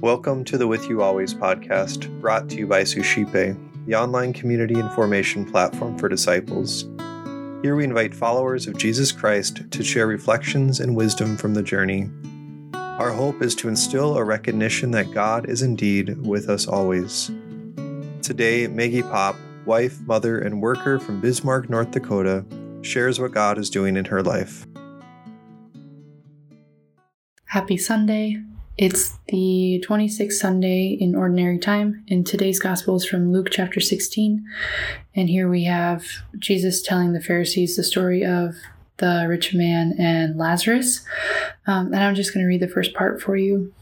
Welcome to the With You Always podcast, brought to you by Suscipe, the online community and formation platform for disciples. Here we invite followers of Jesus Christ to share reflections and wisdom from the journey. Our hope is to instill a recognition that God is indeed with us always. Today, Maggie Pop, wife, mother, and worker from Bismarck, North Dakota, shares what God is doing in her life. Happy Sunday. It's the 26th Sunday in Ordinary Time, and today's Gospel is from Luke chapter 16. And here we have Jesus telling the Pharisees the story of the rich man and Lazarus. Um, and I'm just going to read the first part for you.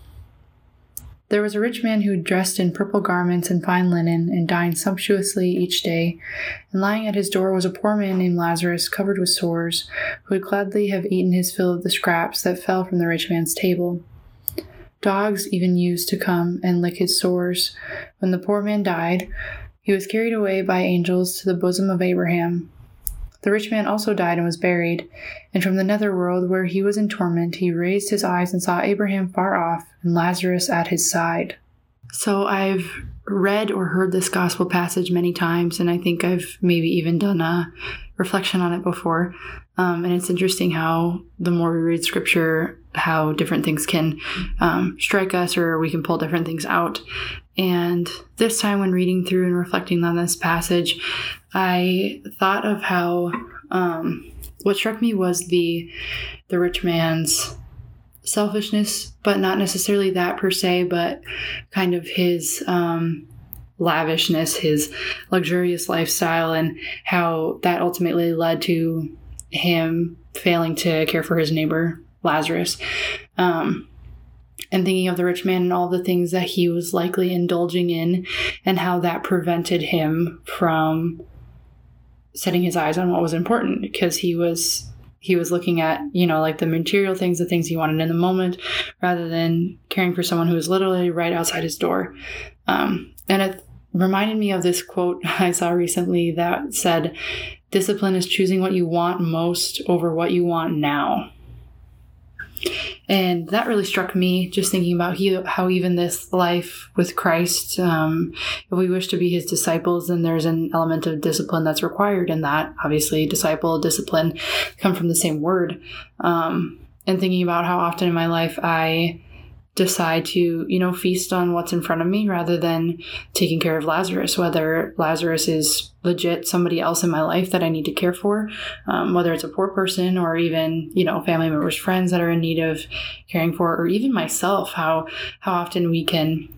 There was a rich man who dressed in purple garments and fine linen and dined sumptuously each day. And lying at his door was a poor man named Lazarus, covered with sores, who would gladly have eaten his fill of the scraps that fell from the rich man's table. Dogs even used to come and lick his sores. When the poor man died, he was carried away by angels to the bosom of Abraham. The rich man also died and was buried, and from the netherworld where he was in torment, he raised his eyes and saw Abraham far off and Lazarus at his side. So I've read or heard this gospel passage many times, and I think I've maybe even done a reflection on it before. Um, and it's interesting how the more we read scripture, how different things can um, strike us or we can pull different things out. And this time, when reading through and reflecting on this passage, I thought of how um, what struck me was the the rich man's selfishness, but not necessarily that per se, but kind of his um, lavishness, his luxurious lifestyle, and how that ultimately led to him failing to care for his neighbor Lazarus. Um, and thinking of the rich man and all the things that he was likely indulging in, and how that prevented him from setting his eyes on what was important because he was he was looking at you know like the material things the things he wanted in the moment rather than caring for someone who was literally right outside his door. Um, and it reminded me of this quote i saw recently that said discipline is choosing what you want most over what you want now and that really struck me just thinking about he, how even this life with Christ, um, if we wish to be his disciples, then there's an element of discipline that's required in that. Obviously, disciple, discipline come from the same word. Um, and thinking about how often in my life I decide to, you know, feast on what's in front of me rather than taking care of Lazarus, whether Lazarus is legit somebody else in my life that I need to care for, um, whether it's a poor person or even, you know, family members, friends that are in need of caring for, or even myself, how, how often we can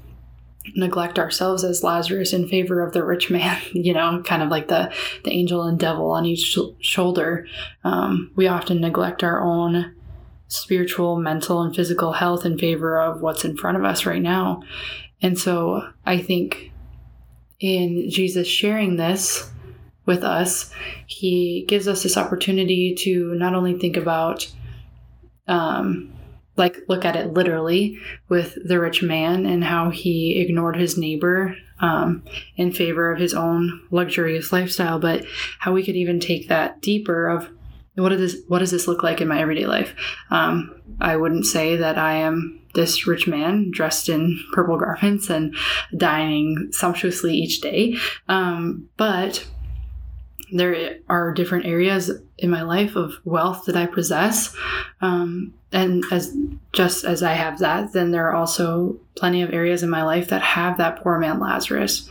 neglect ourselves as Lazarus in favor of the rich man, you know, kind of like the, the angel and devil on each sh- shoulder. Um, we often neglect our own spiritual, mental, and physical health in favor of what's in front of us right now. And so I think in Jesus sharing this with us, he gives us this opportunity to not only think about, um, like, look at it literally with the rich man and how he ignored his neighbor um, in favor of his own luxurious lifestyle, but how we could even take that deeper of what does this what does this look like in my everyday life? Um, i wouldn't say that i am this rich man dressed in purple garments and dining sumptuously each day. Um, but there are different areas in my life of wealth that i possess. Um, and as just as i have that then there are also plenty of areas in my life that have that poor man lazarus.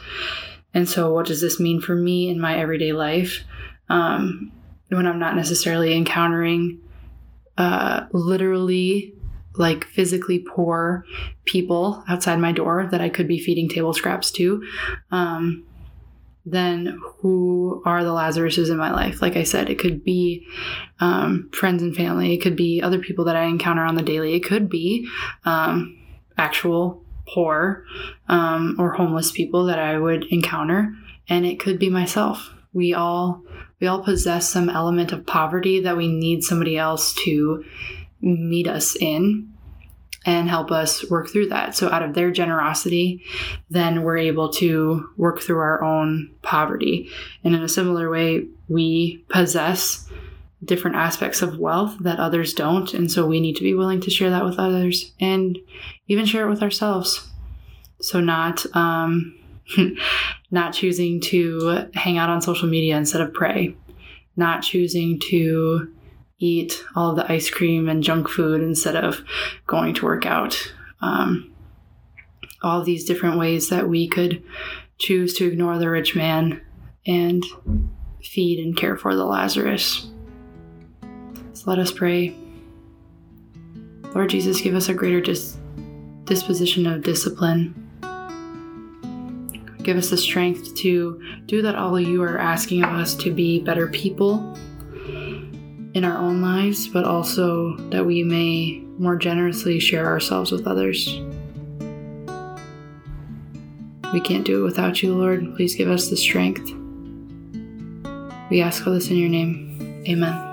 And so what does this mean for me in my everyday life? Um, when I'm not necessarily encountering uh, literally like physically poor people outside my door that I could be feeding table scraps to, um, then who are the Lazaruses in my life? Like I said, it could be um, friends and family, it could be other people that I encounter on the daily, it could be um, actual poor um, or homeless people that I would encounter, and it could be myself. We all we all possess some element of poverty that we need somebody else to meet us in and help us work through that. So, out of their generosity, then we're able to work through our own poverty. And in a similar way, we possess different aspects of wealth that others don't. And so we need to be willing to share that with others and even share it with ourselves. So, not, um, not choosing to hang out on social media instead of pray, not choosing to eat all of the ice cream and junk food instead of going to work out. Um, all these different ways that we could choose to ignore the rich man and feed and care for the Lazarus. So let us pray. Lord Jesus, give us a greater dis- disposition of discipline. Give us the strength to do that all you are asking of us to be better people in our own lives, but also that we may more generously share ourselves with others. We can't do it without you, Lord. Please give us the strength. We ask all this in your name. Amen.